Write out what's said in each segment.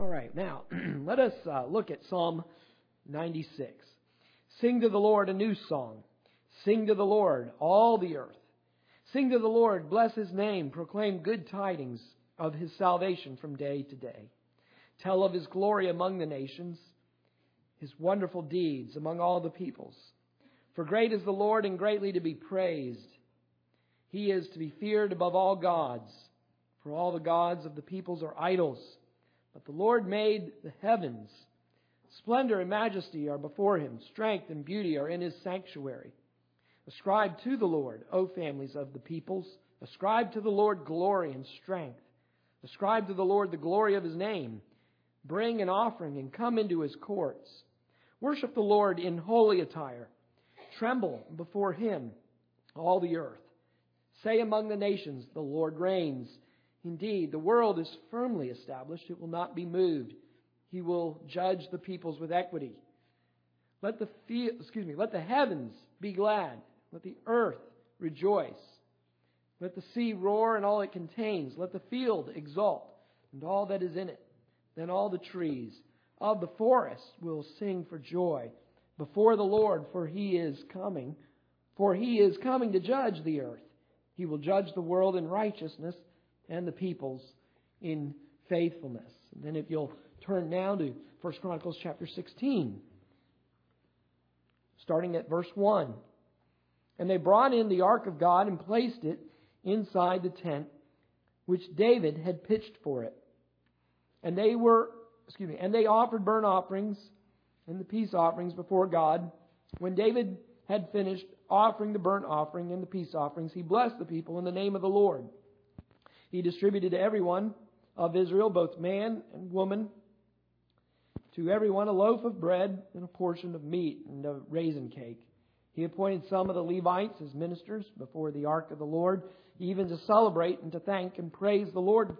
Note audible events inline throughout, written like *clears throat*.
All right, now *clears throat* let us uh, look at Psalm 96. Sing to the Lord a new song. Sing to the Lord, all the earth. Sing to the Lord, bless his name, proclaim good tidings of his salvation from day to day. Tell of his glory among the nations, his wonderful deeds among all the peoples. For great is the Lord and greatly to be praised. He is to be feared above all gods, for all the gods of the peoples are idols. But the Lord made the heavens. Splendor and majesty are before him. Strength and beauty are in his sanctuary. Ascribe to the Lord, O families of the peoples. Ascribe to the Lord glory and strength. Ascribe to the Lord the glory of his name. Bring an offering and come into his courts. Worship the Lord in holy attire. Tremble before him, all the earth. Say among the nations, the Lord reigns. Indeed, the world is firmly established. It will not be moved. He will judge the peoples with equity. Let the, excuse me, let the heavens be glad. Let the earth rejoice. Let the sea roar and all it contains. Let the field exult and all that is in it. Then all the trees of the forest will sing for joy before the Lord, for he is coming. For he is coming to judge the earth. He will judge the world in righteousness and the peoples in faithfulness. And then if you'll turn now to 1 Chronicles chapter 16, starting at verse 1. And they brought in the ark of God and placed it inside the tent which David had pitched for it. And they were, excuse me, and they offered burnt offerings and the peace offerings before God. When David had finished offering the burnt offering and the peace offerings, he blessed the people in the name of the Lord. He distributed to everyone of Israel, both man and woman, to everyone a loaf of bread and a portion of meat and a raisin cake. He appointed some of the Levites as ministers before the ark of the Lord, even to celebrate and to thank and praise the Lord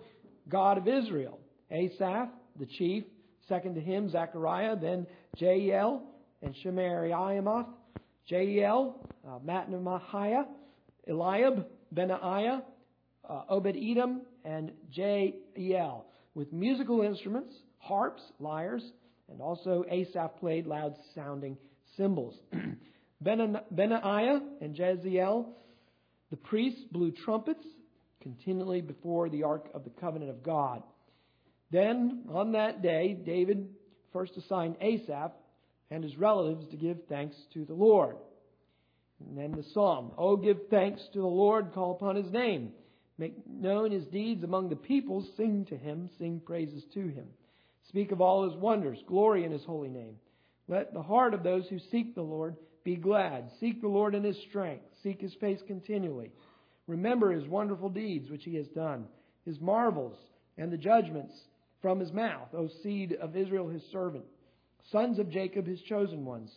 God of Israel. Asaph, the chief, second to him, Zechariah, then Jeiel and Shemiramoth, Jeiel, uh, Eliab, Benaiah, uh, Obed Edom, and Jeiel, with musical instruments, harps, lyres, and also Asaph played loud sounding cymbals. *clears throat* Benaiah and Jaziel, the priests, blew trumpets continually before the ark of the covenant of God. Then, on that day, David first assigned Asaph and his relatives to give thanks to the Lord. And then the psalm, Oh, give thanks to the Lord, call upon his name. Make known his deeds among the peoples, sing to him, sing praises to him. Speak of all his wonders, glory in his holy name. Let the heart of those who seek the Lord be glad. Seek the Lord in his strength. Seek his face continually. Remember his wonderful deeds which he has done, his marvels and the judgments from his mouth, O seed of Israel his servant, sons of Jacob his chosen ones.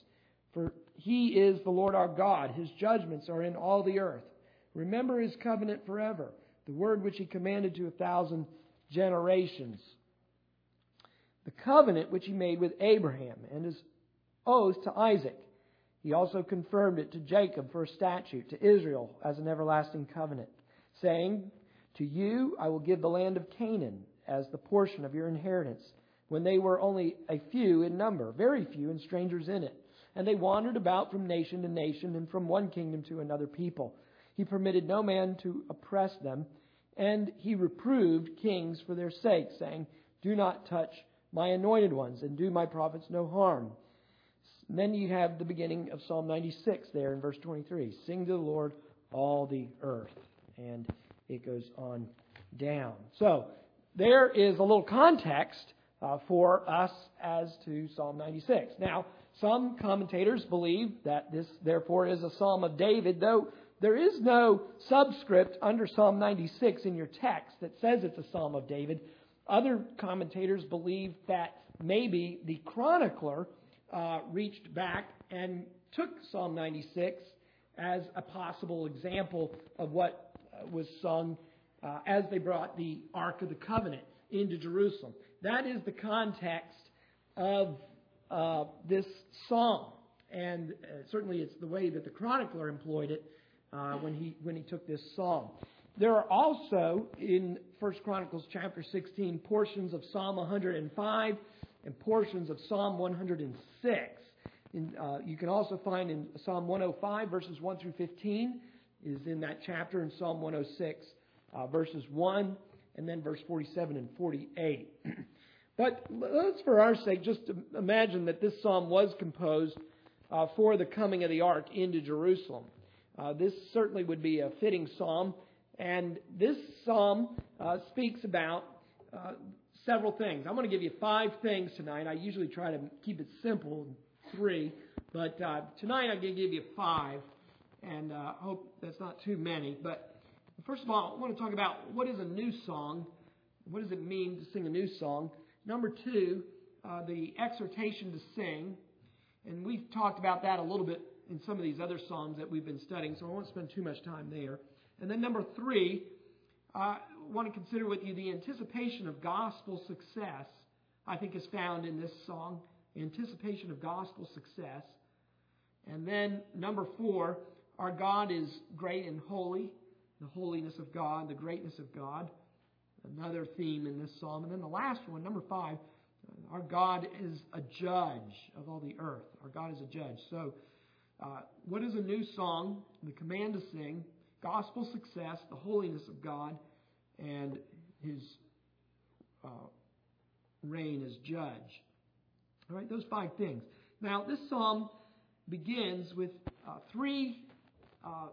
For he is the Lord our God. His judgments are in all the earth. Remember his covenant forever, the word which he commanded to a thousand generations. The covenant which he made with Abraham and his oath to Isaac he also confirmed it to Jacob for a statute, to Israel as an everlasting covenant, saying, To you I will give the land of Canaan as the portion of your inheritance, when they were only a few in number, very few, and strangers in it. And they wandered about from nation to nation and from one kingdom to another people. He permitted no man to oppress them, and he reproved kings for their sake, saying, Do not touch my anointed ones, and do my prophets no harm. And then you have the beginning of Psalm 96 there in verse 23. Sing to the Lord, all the earth. And it goes on down. So, there is a little context uh, for us as to Psalm 96. Now, some commentators believe that this, therefore, is a Psalm of David, though there is no subscript under Psalm 96 in your text that says it's a Psalm of David. Other commentators believe that maybe the chronicler uh, reached back and took Psalm 96 as a possible example of what uh, was sung uh, as they brought the Ark of the Covenant into Jerusalem. That is the context of uh, this psalm. and uh, certainly it's the way that the chronicler employed it uh, when he when he took this psalm. There are also in 1 Chronicles chapter 16, portions of Psalm 105, and portions of Psalm 106. In, uh, you can also find in Psalm 105, verses 1 through 15, is in that chapter, and Psalm 106, uh, verses 1, and then verse 47 and 48. *clears throat* but let's, for our sake, just imagine that this psalm was composed uh, for the coming of the ark into Jerusalem. Uh, this certainly would be a fitting psalm, and this psalm uh, speaks about uh, several things. I'm going to give you five things tonight. I usually try to keep it simple, three, but uh, tonight I'm going to give you five, and I uh, hope that's not too many. But first of all, I want to talk about what is a new song. What does it mean to sing a new song? Number two, the exhortation to sing, and we've talked about that a little bit in some of these other psalms that we've been studying, so I won't spend too much time there. And then number three, I want to consider with you the anticipation of gospel success, I think is found in this song. Anticipation of gospel success. And then number four, our God is great and holy, the holiness of God, the greatness of God. Another theme in this psalm. And then the last one, number five, our God is a judge of all the earth. Our God is a judge. So, uh, what is a new song? The command to sing gospel success, the holiness of God, and his uh, reign as judge. All right, those five things. Now, this psalm begins with uh, three, uh,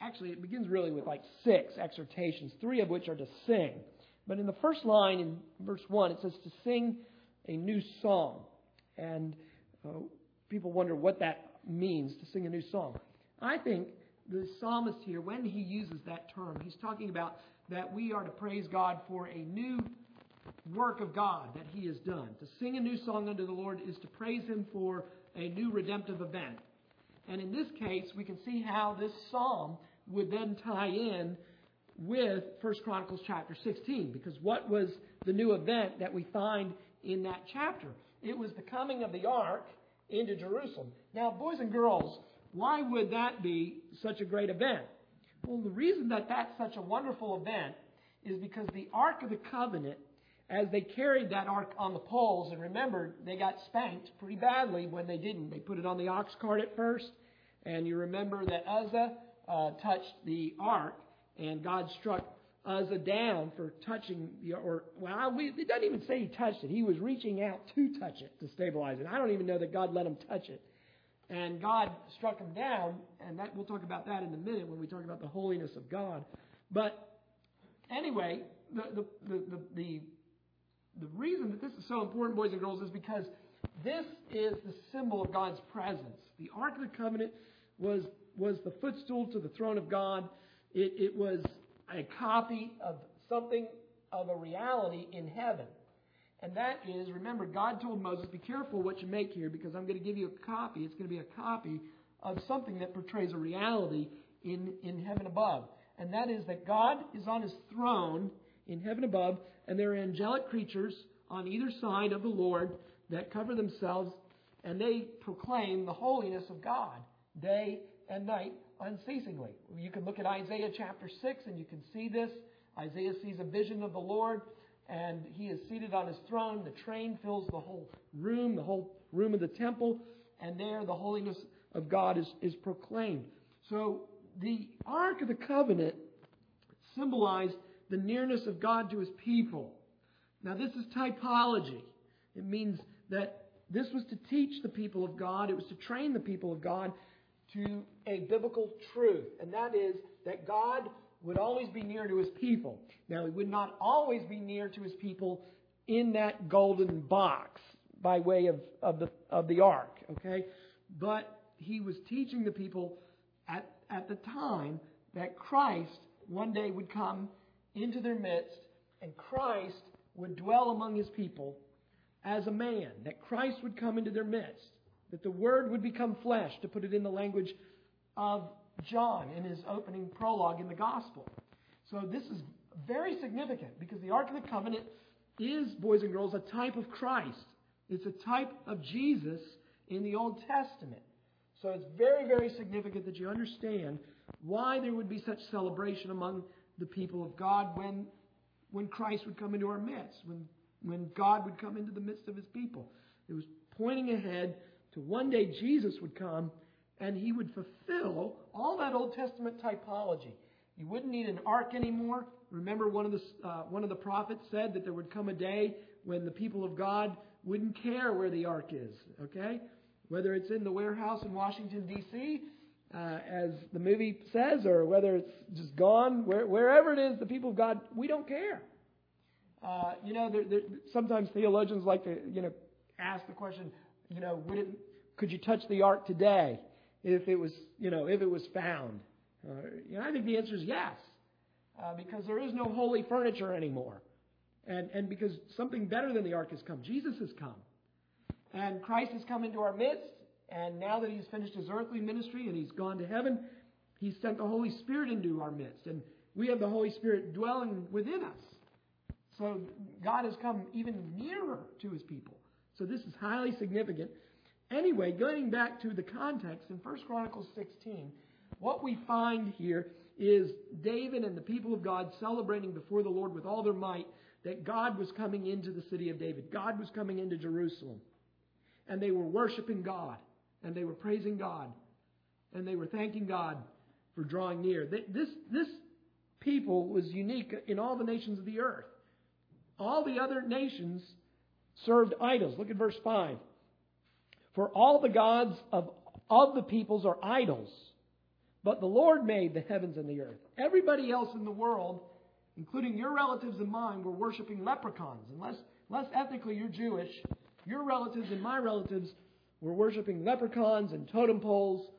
actually, it begins really with like six exhortations, three of which are to sing. But in the first line, in verse 1, it says to sing a new song. And uh, people wonder what that means to sing a new song. I think the psalmist here, when he uses that term, he's talking about that we are to praise God for a new work of God that he has done. To sing a new song unto the Lord is to praise him for a new redemptive event. And in this case, we can see how this psalm would then tie in with 1 Chronicles chapter 16. Because what was the new event that we find in that chapter? It was the coming of the ark into Jerusalem. Now, boys and girls, why would that be such a great event? Well, the reason that that's such a wonderful event is because the Ark of the Covenant, as they carried that ark on the poles, and remember, they got spanked pretty badly when they didn't. They put it on the ox cart at first, and you remember that Uzzah uh, touched the ark, and God struck Uzzah down for touching the, or, well, we, it doesn't even say he touched it. He was reaching out to touch it, to stabilize it. I don't even know that God let him touch it. And God struck him down, and that, we'll talk about that in a minute when we talk about the holiness of God. But anyway, the, the, the, the, the, the reason that this is so important, boys and girls, is because this is the symbol of God's presence. The Ark of the Covenant was, was the footstool to the throne of God. It, it was a copy of something of a reality in heaven. And that is, remember, God told Moses, be careful what you make here because I'm going to give you a copy. It's going to be a copy of something that portrays a reality in, in heaven above. And that is that God is on his throne in heaven above, and there are angelic creatures on either side of the Lord that cover themselves, and they proclaim the holiness of God day and night unceasingly. You can look at Isaiah chapter 6, and you can see this. Isaiah sees a vision of the Lord and he is seated on his throne. The train fills the whole room, the whole room of the temple, and there the holiness of God is, is proclaimed. So the Ark of the Covenant symbolized the nearness of God to his people. Now, this is typology. It means that this was to teach the people of God, it was to train the people of God to a biblical truth, and that is that God would always be near to his people. Now, he would not always be near to his people in that golden box by way of, of, the, of the ark, okay? But he was teaching the people at, at the time that Christ one day would come into their midst and Christ would dwell among his people as a man, that Christ would come into their midst, that the Word would become flesh, to put it in the language of John in his opening prologue in the Gospel. So this is very significant because the Ark of the Covenant is, boys and girls, a type of Christ. It's a type of Jesus in the Old Testament. So it's very, very significant that you understand why there would be such celebration among the people of God when when Christ would come into our midst, when, when God would come into the midst of his people. It was pointing ahead to one day Jesus would come and he would fulfill all that Old Testament typology. You wouldn't need an ark anymore. Remember, one of the uh, one of the prophets said that there would come a day when the people of God wouldn't care where the ark is. Okay, whether it's in the warehouse in Washington D.C. Uh, as the movie says, or whether it's just gone, where, wherever it is, the people of God, we don't care. Uh, you know, sometimes theologians like to, you know, ask the question, you know, would it, could you touch the ark today if it was, you know, if it was found? Uh, you know, I think the answer is yes, uh, because there is no holy furniture anymore, and and because something better than the ark has come. Jesus has come, and Christ has come into our midst. And now that he's finished his earthly ministry and he's gone to heaven, he's sent the Holy Spirit into our midst, and we have the Holy Spirit dwelling within us. So God has come even nearer to his people. So this is highly significant. Anyway, going back to the context in 1 Chronicles 16, what we find here is David and the people of God celebrating before the Lord with all their might that God was coming into the city of David. God was coming into Jerusalem. And they were worshiping God. And they were praising God. And they were thanking God for drawing near. This, this people was unique in all the nations of the earth. All the other nations served idols. Look at verse 5. For all the gods of, of the peoples are idols but the Lord made the heavens and the earth. Everybody else in the world, including your relatives and mine, were worshiping leprechauns. Unless, unless ethnically you're Jewish, your relatives and my relatives were worshiping leprechauns and totem poles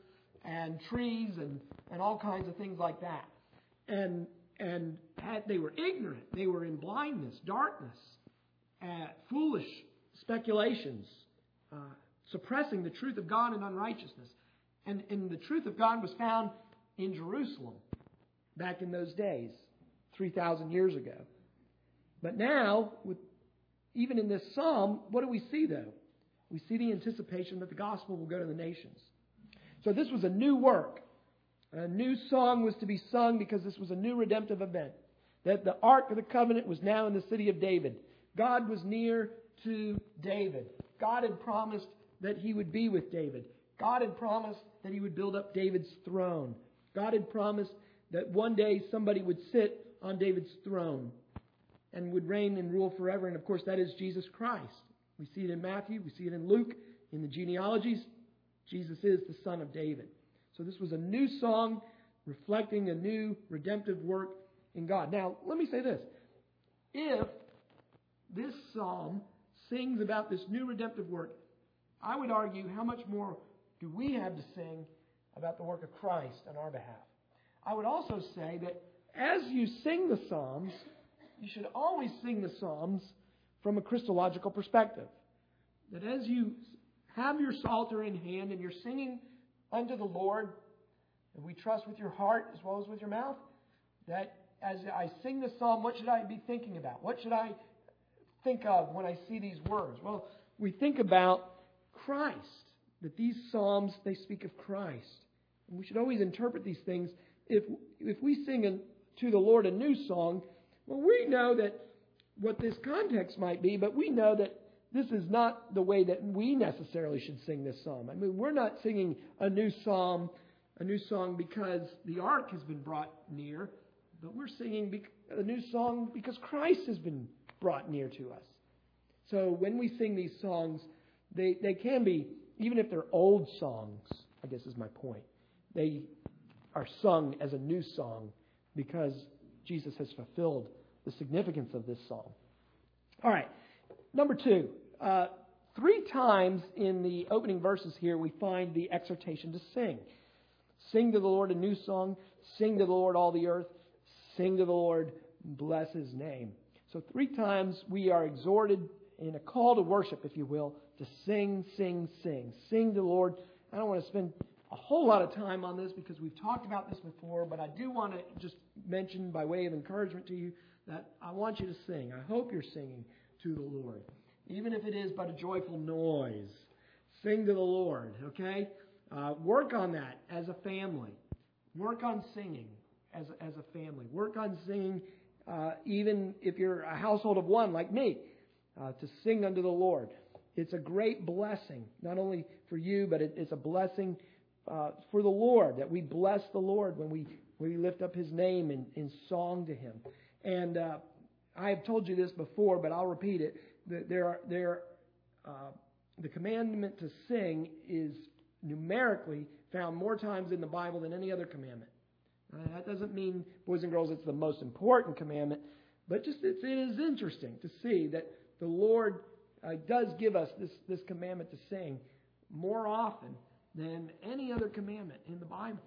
and trees and, and all kinds of things like that. And, and had, they were ignorant. They were in blindness, darkness, foolish speculations, uh, suppressing the truth of God in unrighteousness. And, and the truth of God was found in Jerusalem back in those days, 3,000 years ago. But now, with, even in this psalm, what do we see though? We see the anticipation that the gospel will go to the nations. So this was a new work. A new song was to be sung because this was a new redemptive event. That the Ark of the Covenant was now in the city of David. God was near to David. God had promised that he would be with David. God had promised that he would build up David's throne. God had promised that one day somebody would sit on David's throne and would reign and rule forever. And of course, that is Jesus Christ. We see it in Matthew, we see it in Luke, in the genealogies. Jesus is the son of David. So this was a new song reflecting a new redemptive work in God. Now, let me say this. If this psalm sings about this new redemptive work, I would argue how much more do we have to sing about the work of Christ on our behalf? I would also say that as you sing the Psalms, you should always sing the Psalms from a Christological perspective. That as you have your Psalter in hand and you're singing unto the Lord, and we trust with your heart as well as with your mouth, that as I sing the psalm, what should I be thinking about? What should I think of when I see these words? Well, we think about Christ that these psalms they speak of Christ. And we should always interpret these things. If if we sing a, to the Lord a new song, well, we know that what this context might be, but we know that this is not the way that we necessarily should sing this psalm. I mean, we're not singing a new psalm, a new song because the ark has been brought near, but we're singing a new song because Christ has been brought near to us. So when we sing these songs, they, they can be even if they're old songs, I guess is my point, they are sung as a new song because Jesus has fulfilled the significance of this song. All right, number two. Uh, three times in the opening verses here, we find the exhortation to sing. Sing to the Lord a new song. Sing to the Lord all the earth. Sing to the Lord, bless his name. So, three times we are exhorted in a call to worship, if you will, to sing, sing, sing. Sing to the Lord. I don't want to spend a whole lot of time on this because we've talked about this before, but I do want to just mention by way of encouragement to you that I want you to sing. I hope you're singing to the Lord, even if it is but a joyful noise. Sing to the Lord, okay? Uh, work on that as a family. Work on singing as as a family. Work on singing uh, even if you're a household of one like me, uh, to sing unto the Lord. It's a great blessing, not only for you, but it, it's a blessing uh, for the Lord that we bless the Lord when we we lift up His name in, in song to Him. And uh, I have told you this before, but I'll repeat it. There are there uh, the commandment to sing is numerically found more times in the Bible than any other commandment. Uh, that doesn't mean, boys and girls, it's the most important commandment, but just it's, it is interesting to see that the Lord uh, does give us this, this commandment to sing more often than any other commandment in the Bible.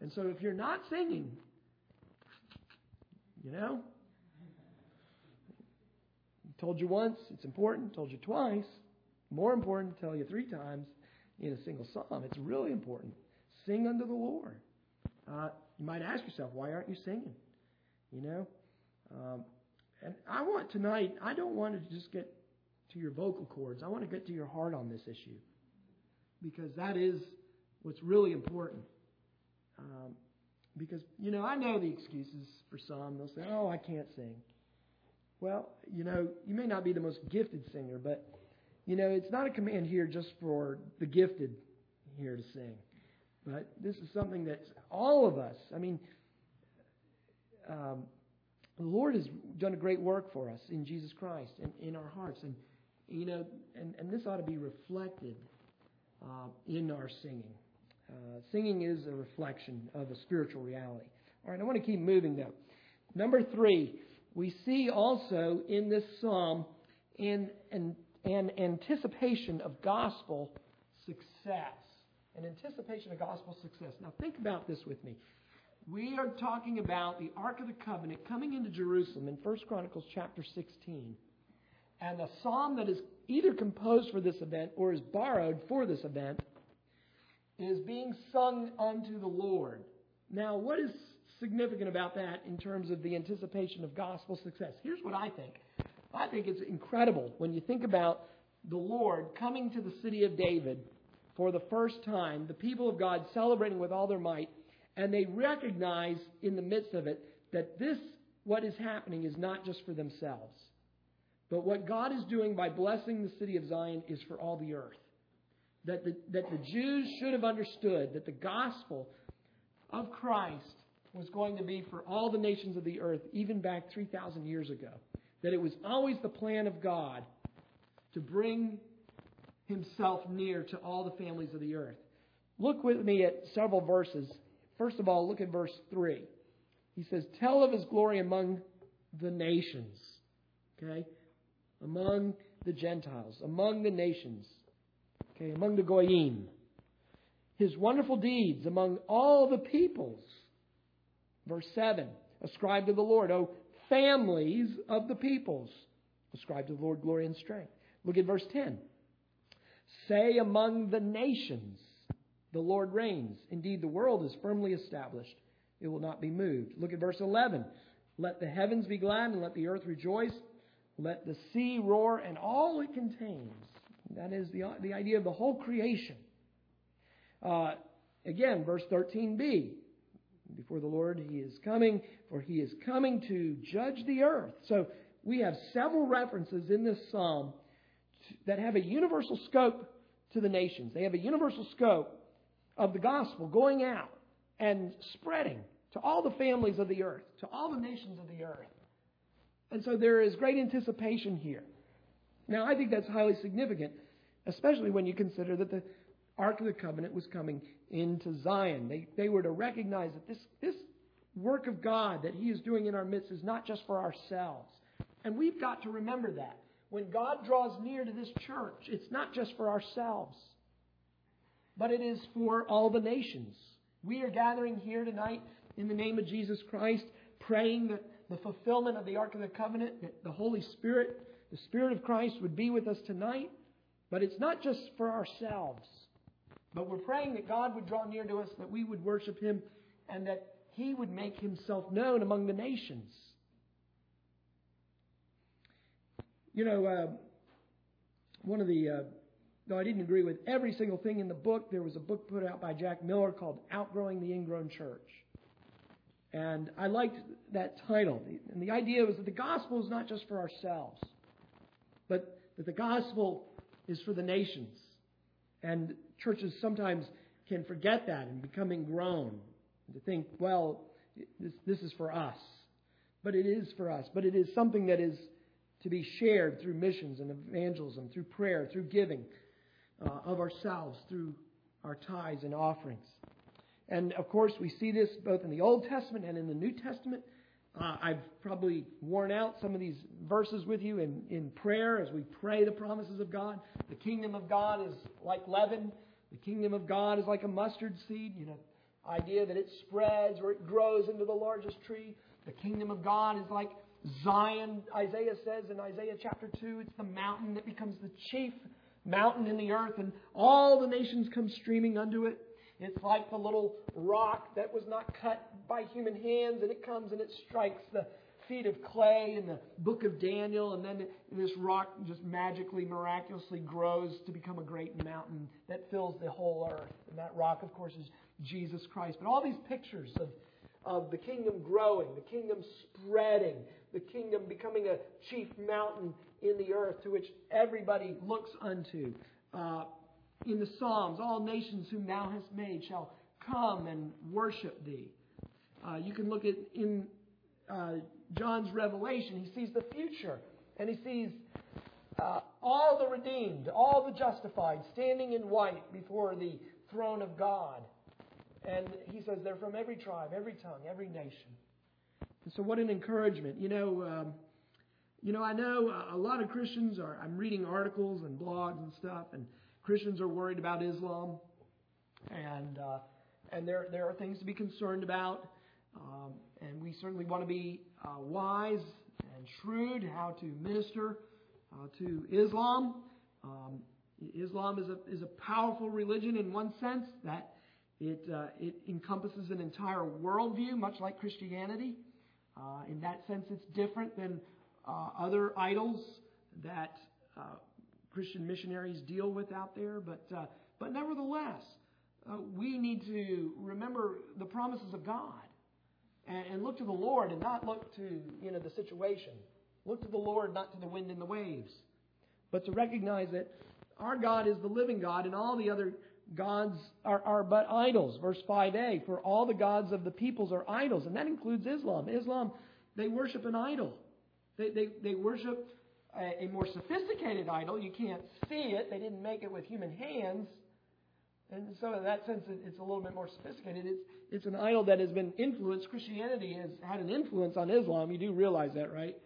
And so if you're not singing, you know, told you once, it's important. Told you twice, more important. to Tell you three times in a single psalm. It's really important. Sing unto the Lord. Uh, you might ask yourself, why aren't you singing? You know, um, and I want tonight. I don't want to just get to your vocal cords. I want to get to your heart on this issue because that is what's really important. Um, because you know, I know the excuses for some. They'll say, "Oh, I can't sing." Well, you know, you may not be the most gifted singer, but, you know, it's not a command here just for the gifted here to sing. This is something that all of us, I mean, um, the Lord has done a great work for us in Jesus Christ and in our hearts. And, you know, and, and this ought to be reflected uh, in our singing. Uh, singing is a reflection of a spiritual reality. All right, I want to keep moving though. Number three, we see also in this psalm an, an, an anticipation of gospel success. An anticipation of gospel success. Now, think about this with me. We are talking about the Ark of the Covenant coming into Jerusalem in 1 Chronicles chapter 16. And the psalm that is either composed for this event or is borrowed for this event is being sung unto the Lord. Now, what is significant about that in terms of the anticipation of gospel success? Here's what I think. I think it's incredible when you think about the Lord coming to the city of David for the first time, the people of God celebrating with all their might, and they recognize in the midst of it that this, what is happening, is not just for themselves. But what God is doing by blessing the city of Zion is for all the earth. That the, that the Jews should have understood that the gospel of Christ was going to be for all the nations of the earth, even back 3,000 years ago. That it was always the plan of God to bring himself near to all the families of the earth. Look with me at several verses. First of all, look at verse 3. He says, Tell of his glory among the nations. Okay? Among the Gentiles, among the nations. Okay, among the Goyim. His wonderful deeds among all the peoples. Verse 7 Ascribe to the Lord, O families of the peoples. Ascribe to the Lord glory and strength. Look at verse 10. Say among the nations, the Lord reigns. Indeed, the world is firmly established, it will not be moved. Look at verse 11. Let the heavens be glad and let the earth rejoice. Let the sea roar and all it contains. That is the, the idea of the whole creation. Uh, again, verse 13b before the Lord. He is coming, for he is coming to judge the earth. So we have several references in this psalm that have a universal scope to the nations. They have a universal scope of the gospel going out and spreading to all the families of the earth, to all the nations of the earth. And so there is great anticipation here. Now, I think that's highly significant, especially when you consider that the Ark of the Covenant was coming into Zion. They, they were to recognize that this, this work of God that He is doing in our midst is not just for ourselves. And we've got to remember that. When God draws near to this church, it's not just for ourselves, but it is for all the nations. We are gathering here tonight in the name of Jesus Christ, praying that the fulfillment of the Ark of the Covenant, that the Holy Spirit, the Spirit of Christ would be with us tonight. But it's not just for ourselves. But we're praying that God would draw near to us, that we would worship Him, and that He would make Himself known among the nations. You know, uh, one of the, uh, though I didn't agree with every single thing in the book, there was a book put out by Jack Miller called Outgrowing the Ingrown Church. And I liked that title. And the idea was that the gospel is not just for ourselves, but that the gospel is for the nations. And churches sometimes can forget that and become ingrown to think, well, this, this is for us. But it is for us. But it is something that is to be shared through missions and evangelism, through prayer, through giving uh, of ourselves, through our tithes and offerings. And of course, we see this both in the Old Testament and in the New Testament. Uh, I've probably worn out some of these verses with you in, in prayer as we pray the promises of God. The kingdom of God is like leaven. The kingdom of God is like a mustard seed, you know, idea that it spreads or it grows into the largest tree. The kingdom of God is like Zion, Isaiah says in Isaiah chapter 2. It's the mountain that becomes the chief mountain in the earth, and all the nations come streaming unto it. It's like the little rock that was not cut by human hands, and it comes and it strikes the feet of clay in the book of Daniel, and then this rock just magically, miraculously grows to become a great mountain that fills the whole earth. And that rock, of course, is Jesus Christ. But all these pictures of, of the kingdom growing, the kingdom spreading, the kingdom becoming a chief mountain in the earth to which everybody looks unto. Uh, in the Psalms, all nations whom thou hast made shall come and worship thee. Uh, you can look at in uh, John's revelation, he sees the future, and he sees uh, all the redeemed, all the justified, standing in white before the throne of God. And he says they're from every tribe, every tongue, every nation. And so, what an encouragement! You know, um, you know, I know a lot of Christians are. I'm reading articles and blogs and stuff, and Christians are worried about Islam, and uh, and there there are things to be concerned about, um, and we certainly want to be uh, wise and shrewd how to minister uh, to Islam. Um, Islam is a is a powerful religion in one sense that it uh, it encompasses an entire worldview, much like Christianity. Uh, in that sense, it's different than uh, other idols that Christian missionaries deal with out there. But, uh, but nevertheless, uh, we need to remember the promises of God and, and, look to the Lord and not look to you know the situation. Look to the Lord, not to the wind and the waves, but to recognize that our God is the living God, and all the other gods are, are but idols. Verse 5a: For all the gods of the peoples are idols, and that includes Islam. Islam, they worship an idol. They, they, they worship a, a more sophisticated idol. You can't see it. They didn't make it with human hands. And so, in that sense, it's a little bit more sophisticated. It's, it's an idol that has been influenced. Christianity has had an influence on Islam. You do realize that, right?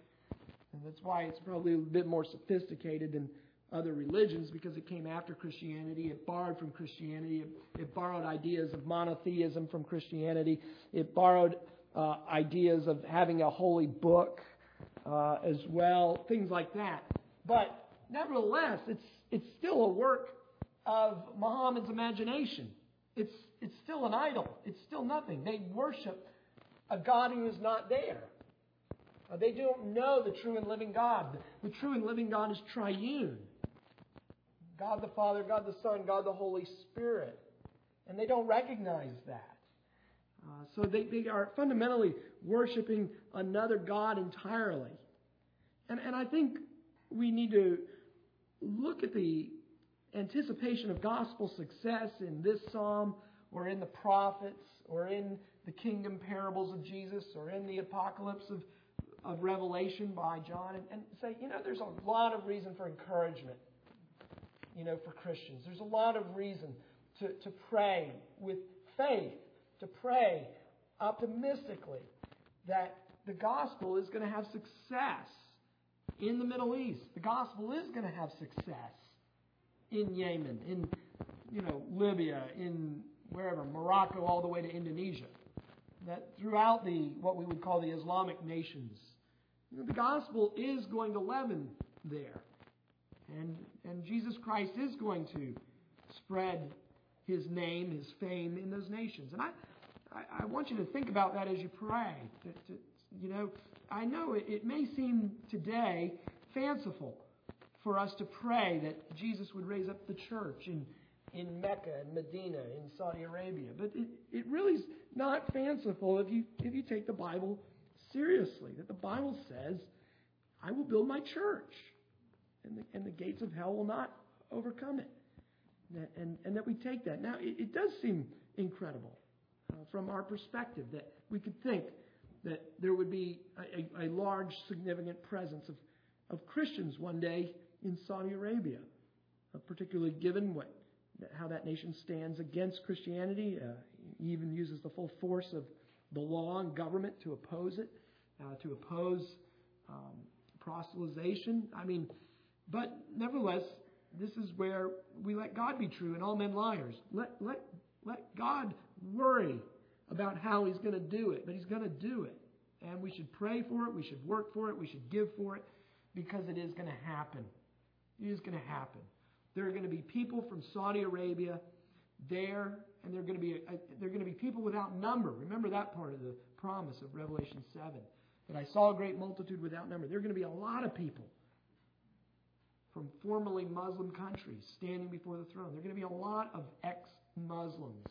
And that's why it's probably a bit more sophisticated than other religions because it came after Christianity. It borrowed from Christianity. It, it borrowed ideas of monotheism from Christianity. It borrowed uh, ideas of having a holy book uh, as well, things like that. But nevertheless, it's, it's still a work of Muhammad's imagination. It's, it's still an idol. It's still nothing. They worship a God who is not there. Uh, they don't know the true and living God. The true and living God is triune God the Father, God the Son, God the Holy Spirit. And they don't recognize that. Uh, so they, they are fundamentally worshiping another God entirely. And, and I think we need to look at the anticipation of gospel success in this psalm or in the prophets or in the kingdom parables of Jesus or in the apocalypse of, of Revelation by John and, and say, you know, there's a lot of reason for encouragement, you know, for Christians. There's a lot of reason to, to pray with faith, to pray optimistically that the gospel is going to have success in the Middle East. The gospel is going to have success in Yemen, in you know Libya, in wherever Morocco, all the way to Indonesia. That throughout the what we would call the Islamic nations, you know, the gospel is going to leaven there, and and Jesus Christ is going to spread His name, His fame in those nations. And I I, I want you to think about that as you pray. To, you know, I know it, it may seem today fanciful for us to pray that Jesus would raise up the church in, in Mecca and Medina, in Saudi Arabia. But it, it really is not fanciful if you if you take the Bible seriously. That the Bible says, "I will build my church, and the, and the gates of hell will not overcome it." And, and, and that we take that. Now, it, it does seem incredible uh, from our perspective that we could think that there would be a, a, a large, significant presence of, of Christians one day in Saudi Arabia, uh, particularly given what how that nation stands against Christianity. Uh, he even uses the full force of the law and government to oppose it, uh, to oppose um, proselytization. I mean, but nevertheless, this is where we let God be true and all men liars. Let, let, let God worry about how He's going to do it, but He's going to do it. And we should pray for it, we should work for it, we should give for it, because it is going to happen. It is going to happen. There are going to be people from Saudi Arabia there, and they're going to be uh, a, they're going to be people without number. Remember that part of the promise of Revelation seven. That I saw a great multitude without number. There are going to be a lot of people from formerly Muslim countries standing before the throne. There are going to be a lot of ex-Muslims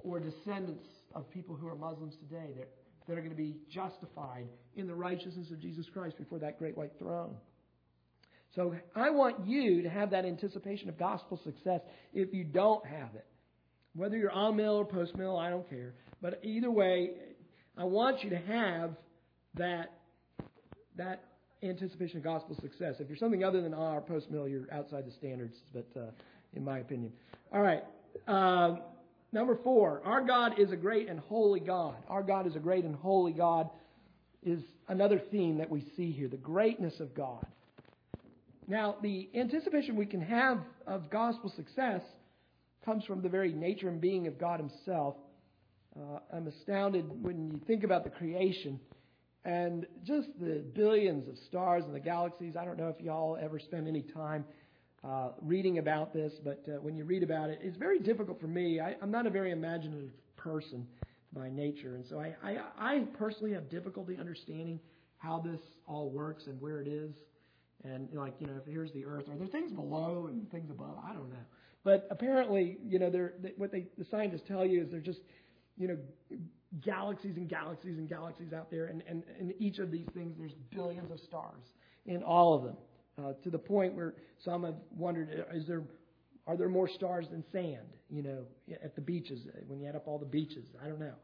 or descendants of people who are Muslims today that, that are going to be justified in the righteousness of Jesus Christ before that great white throne. So I want you to have that anticipation of gospel success if you don't have it. Whether you're amill or post mill, I don't care. But either way, I want you to have that that anticipation of gospel success. If you're something other than R post mill, you're outside the standards. But uh, in my opinion, all right. Uh, number four, our God is a great and holy God. Our God is a great and holy God is another theme that we see here: the greatness of God. Now, the anticipation we can have of gospel success comes from the very nature and being of God Himself. Uh, I'm astounded when you think about the creation and just the billions of stars in the galaxies. I don't know if y'all ever spend any time uh, reading about this, but uh, when you read about it, it's very difficult for me. I, am not a very imaginative person by nature, and so I, I, I personally have difficulty understanding how this all works and where it is. And like, you know, if here's the Earth, are there things below and things above? I don't know. But apparently, you know, they're, they, what they, the scientists tell you is they're just, you know, galaxies and galaxies and galaxies out there, and, and, and each of these things, there's billions of stars in all of them. Uh, to the point where some have wondered, uh, is there, are there more stars than sand? You know, at the beaches uh, when you add up all the beaches. I don't know,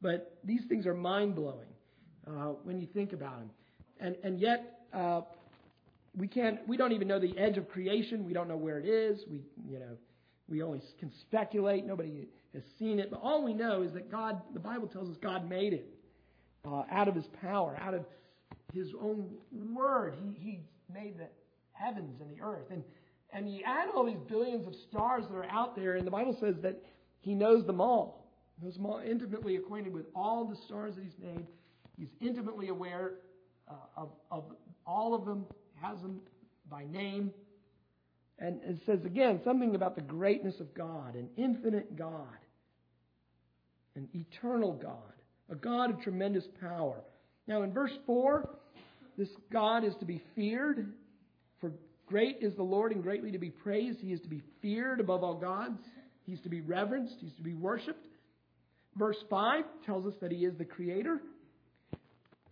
but these things are mind blowing uh, when you think about them, and and yet uh, we can't. We don't even know the edge of creation. We don't know where it is. We you know we only can speculate. Nobody has seen it. But all we know is that God, the Bible tells us God made it uh, out of his power, out of his own word. He, he made the heavens and the earth. And, and you add all these billions of stars that are out there, and the Bible says that he knows them all. He knows them all, intimately acquainted with all the stars that he's made. He's intimately aware uh, of, of all of them, has them by name. And it says again something about the greatness of God, an infinite God, an eternal God, a God of tremendous power. Now, in verse 4, this God is to be feared, for great is the Lord and greatly to be praised. He is to be feared above all gods, He's to be reverenced, He's to be worshiped. Verse 5 tells us that He is the Creator.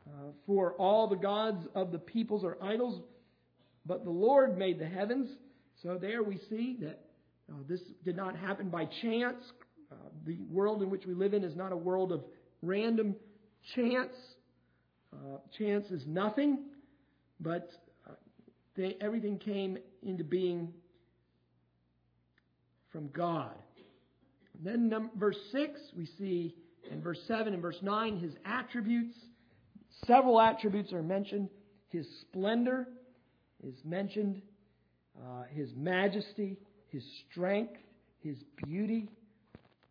Uh, for all the gods of the peoples are idols, but the Lord made the heavens. So there we see that uh, this did not happen by chance. Uh, the world in which we live in is not a world of random chance. Uh, chance is nothing, but uh, they, everything came into being from God. And then number, verse 6, we see in verse 7 and verse 9 his attributes. Several attributes are mentioned. His splendor is mentioned uh, his majesty, his strength, his beauty.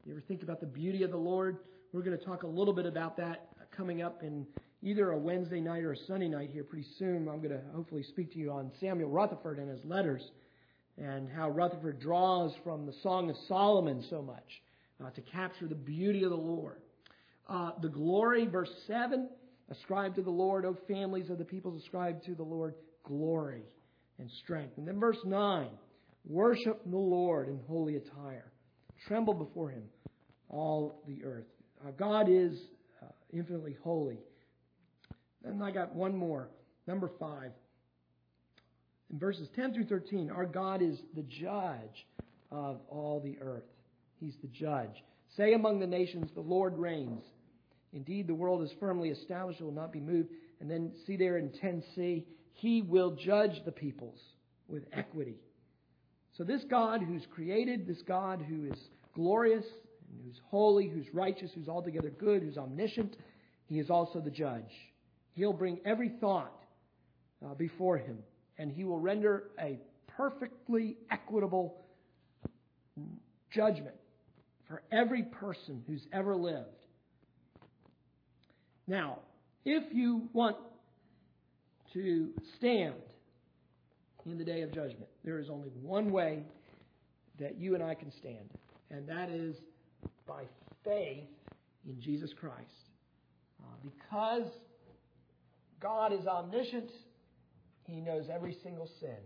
You ever think about the beauty of the Lord? We're going to talk a little bit about that coming up in either a Wednesday night or a Sunday night here pretty soon. I'm going to hopefully speak to you on Samuel Rutherford and his letters and how Rutherford draws from the Song of Solomon so much uh, to capture the beauty of the Lord. Uh, the glory, verse 7, ascribed to the Lord, O families of the peoples, ascribed to the Lord glory and strength. And then verse 9 worship the Lord in holy attire, tremble before him, all the earth. Uh, God is uh, infinitely holy. And I got one more. Number five. In verses 10 through 13, our God is the judge of all the earth. He's the judge. Say among the nations, the Lord reigns. Indeed, the world is firmly established, it will not be moved. And then see there in 10c, He will judge the peoples with equity. So this God who's created, this God who is glorious, and who's holy, who's righteous, who's altogether good, who's omniscient, He is also the judge. He'll bring every thought uh, before Him, and He will render a perfectly equitable judgment for every person who's ever lived. Now, if you want to stand in the day of judgment, there is only one way that you and I can stand, and that is by faith in Jesus Christ. Uh, because God is omniscient, He knows every single sin.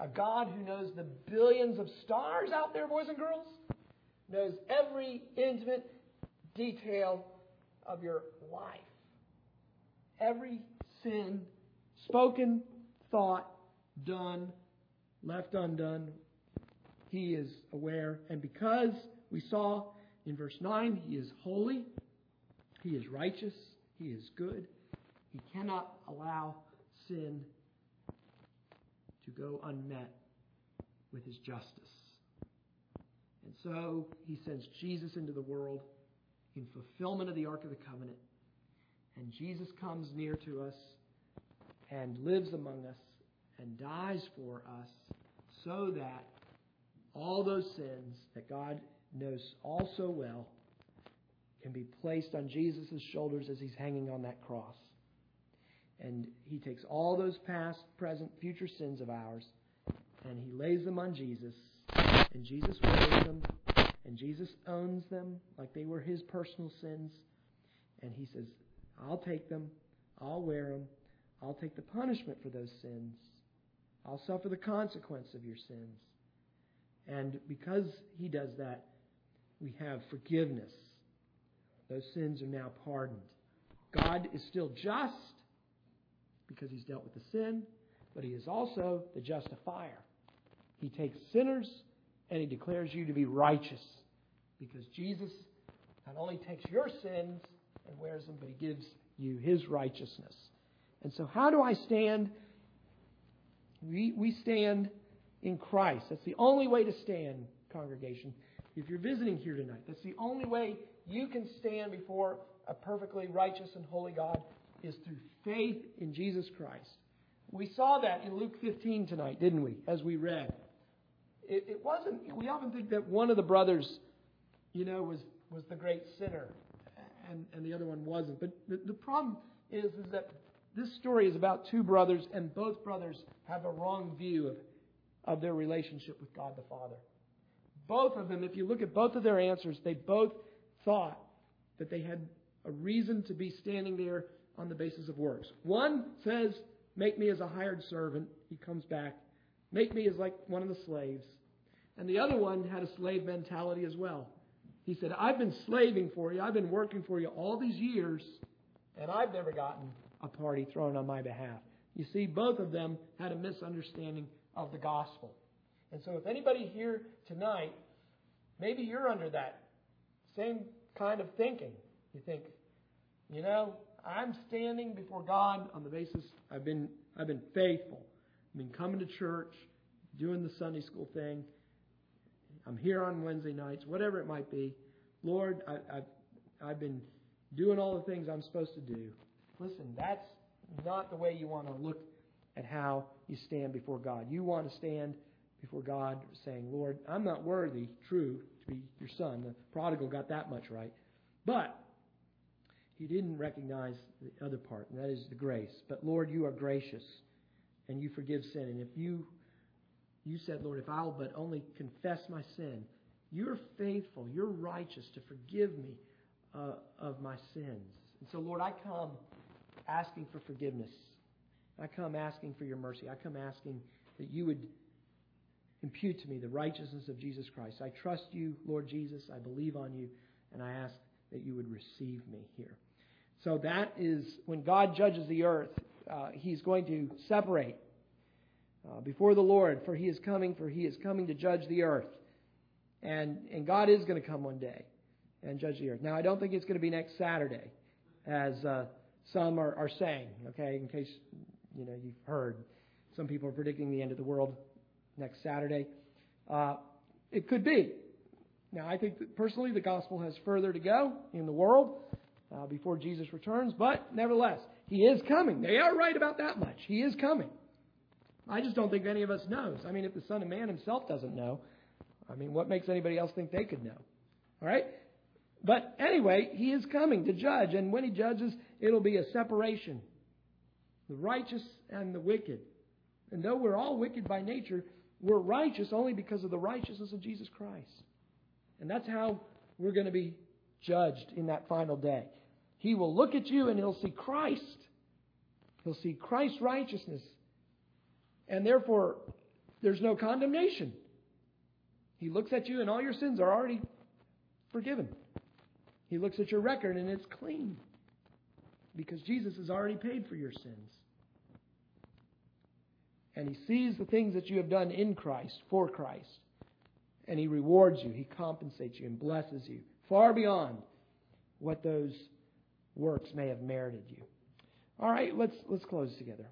A God who knows the billions of stars out there, boys and girls, knows every intimate detail of your life. Every sin, spoken, thought, done, left undone, he is aware. And because we saw in verse 9, he is holy, he is righteous, he is good, he cannot allow sin to go unmet with his justice. And so he sends Jesus into the world in fulfillment of the Ark of the Covenant. And Jesus comes near to us and lives among us and dies for us so that all those sins that God knows all so well can be placed on Jesus' shoulders as he's hanging on that cross. And he takes all those past, present, future sins of ours and he lays them on Jesus. And Jesus wears them. And Jesus owns them like they were his personal sins. And he says, I'll take them. I'll wear them. I'll take the punishment for those sins. I'll suffer the consequence of your sins. And because he does that, we have forgiveness. Those sins are now pardoned. God is still just because he's dealt with the sin, but he is also the justifier. He takes sinners and he declares you to be righteous because Jesus not only takes your sins and wears them, but he gives you his righteousness. And so, how do I stand? We, we stand in Christ. That's the only way to stand, congregation. If you're visiting here tonight, that's the only way you can stand before a perfectly righteous and holy God is through faith in Jesus Christ. We saw that in Luke 15 tonight, didn't we, as we read? It, it wasn't, we often think that one of the brothers, you know, was, was the great sinner and, and the other one wasn't. But the, the problem is, is that this story is about two brothers, and both brothers have a wrong view of, of their relationship with God the Father. Both of them, if you look at both of their answers, they both thought that they had a reason to be standing there on the basis of works. One says, Make me as a hired servant. He comes back. Make me as like one of the slaves. And the other one had a slave mentality as well. He said, I've been slaving for you. I've been working for you all these years, and I've never gotten a party thrown on my behalf. You see, both of them had a misunderstanding of the gospel. And so, if anybody here tonight, maybe you're under that same kind of thinking. You think, you know, I'm standing before God on the basis I've been I've been faithful. I've been coming to church, doing the Sunday school thing. I'm here on Wednesday nights, whatever it might be. Lord, I, I've I've been doing all the things I'm supposed to do. Listen, that's not the way you want to look at how you stand before God. You want to stand before God saying, Lord, I'm not worthy, true, to be your son. The prodigal got that much right. But he didn't recognize the other part, and that is the grace. But Lord, you are gracious and you forgive sin. And if you you said, Lord, if I'll but only confess my sin, you're faithful, you're righteous to forgive me uh, of my sins. And so, Lord, I come asking for forgiveness. I come asking for your mercy. I come asking that you would impute to me the righteousness of Jesus Christ. I trust you, Lord Jesus. I believe on you. and I ask that you would receive me here. So that is when God judges the earth, uh, He's going to separate uh, before the Lord, for He is coming, for He is coming to judge the earth. And, and God is going to come one day and judge the earth. Now, I don't think it's going to be next Saturday, as uh, some are, are saying, okay, in case you know you've heard. Some people are predicting the end of the world next Saturday. Uh, it could be. Now, I think personally the gospel has further to go in the world uh, before Jesus returns, but nevertheless, he is coming. They are right about that much. He is coming. I just don't think any of us knows. I mean, if the Son of Man himself doesn't know, I mean, what makes anybody else think they could know? All right? But anyway, he is coming to judge, and when he judges, it'll be a separation the righteous and the wicked. And though we're all wicked by nature, we're righteous only because of the righteousness of Jesus Christ. And that's how we're going to be judged in that final day. He will look at you and he'll see Christ. He'll see Christ's righteousness. And therefore, there's no condemnation. He looks at you and all your sins are already forgiven. He looks at your record and it's clean because Jesus has already paid for your sins. And he sees the things that you have done in Christ, for Christ. And he rewards you, he compensates you, and blesses you far beyond what those works may have merited you. All right, let's, let's close together.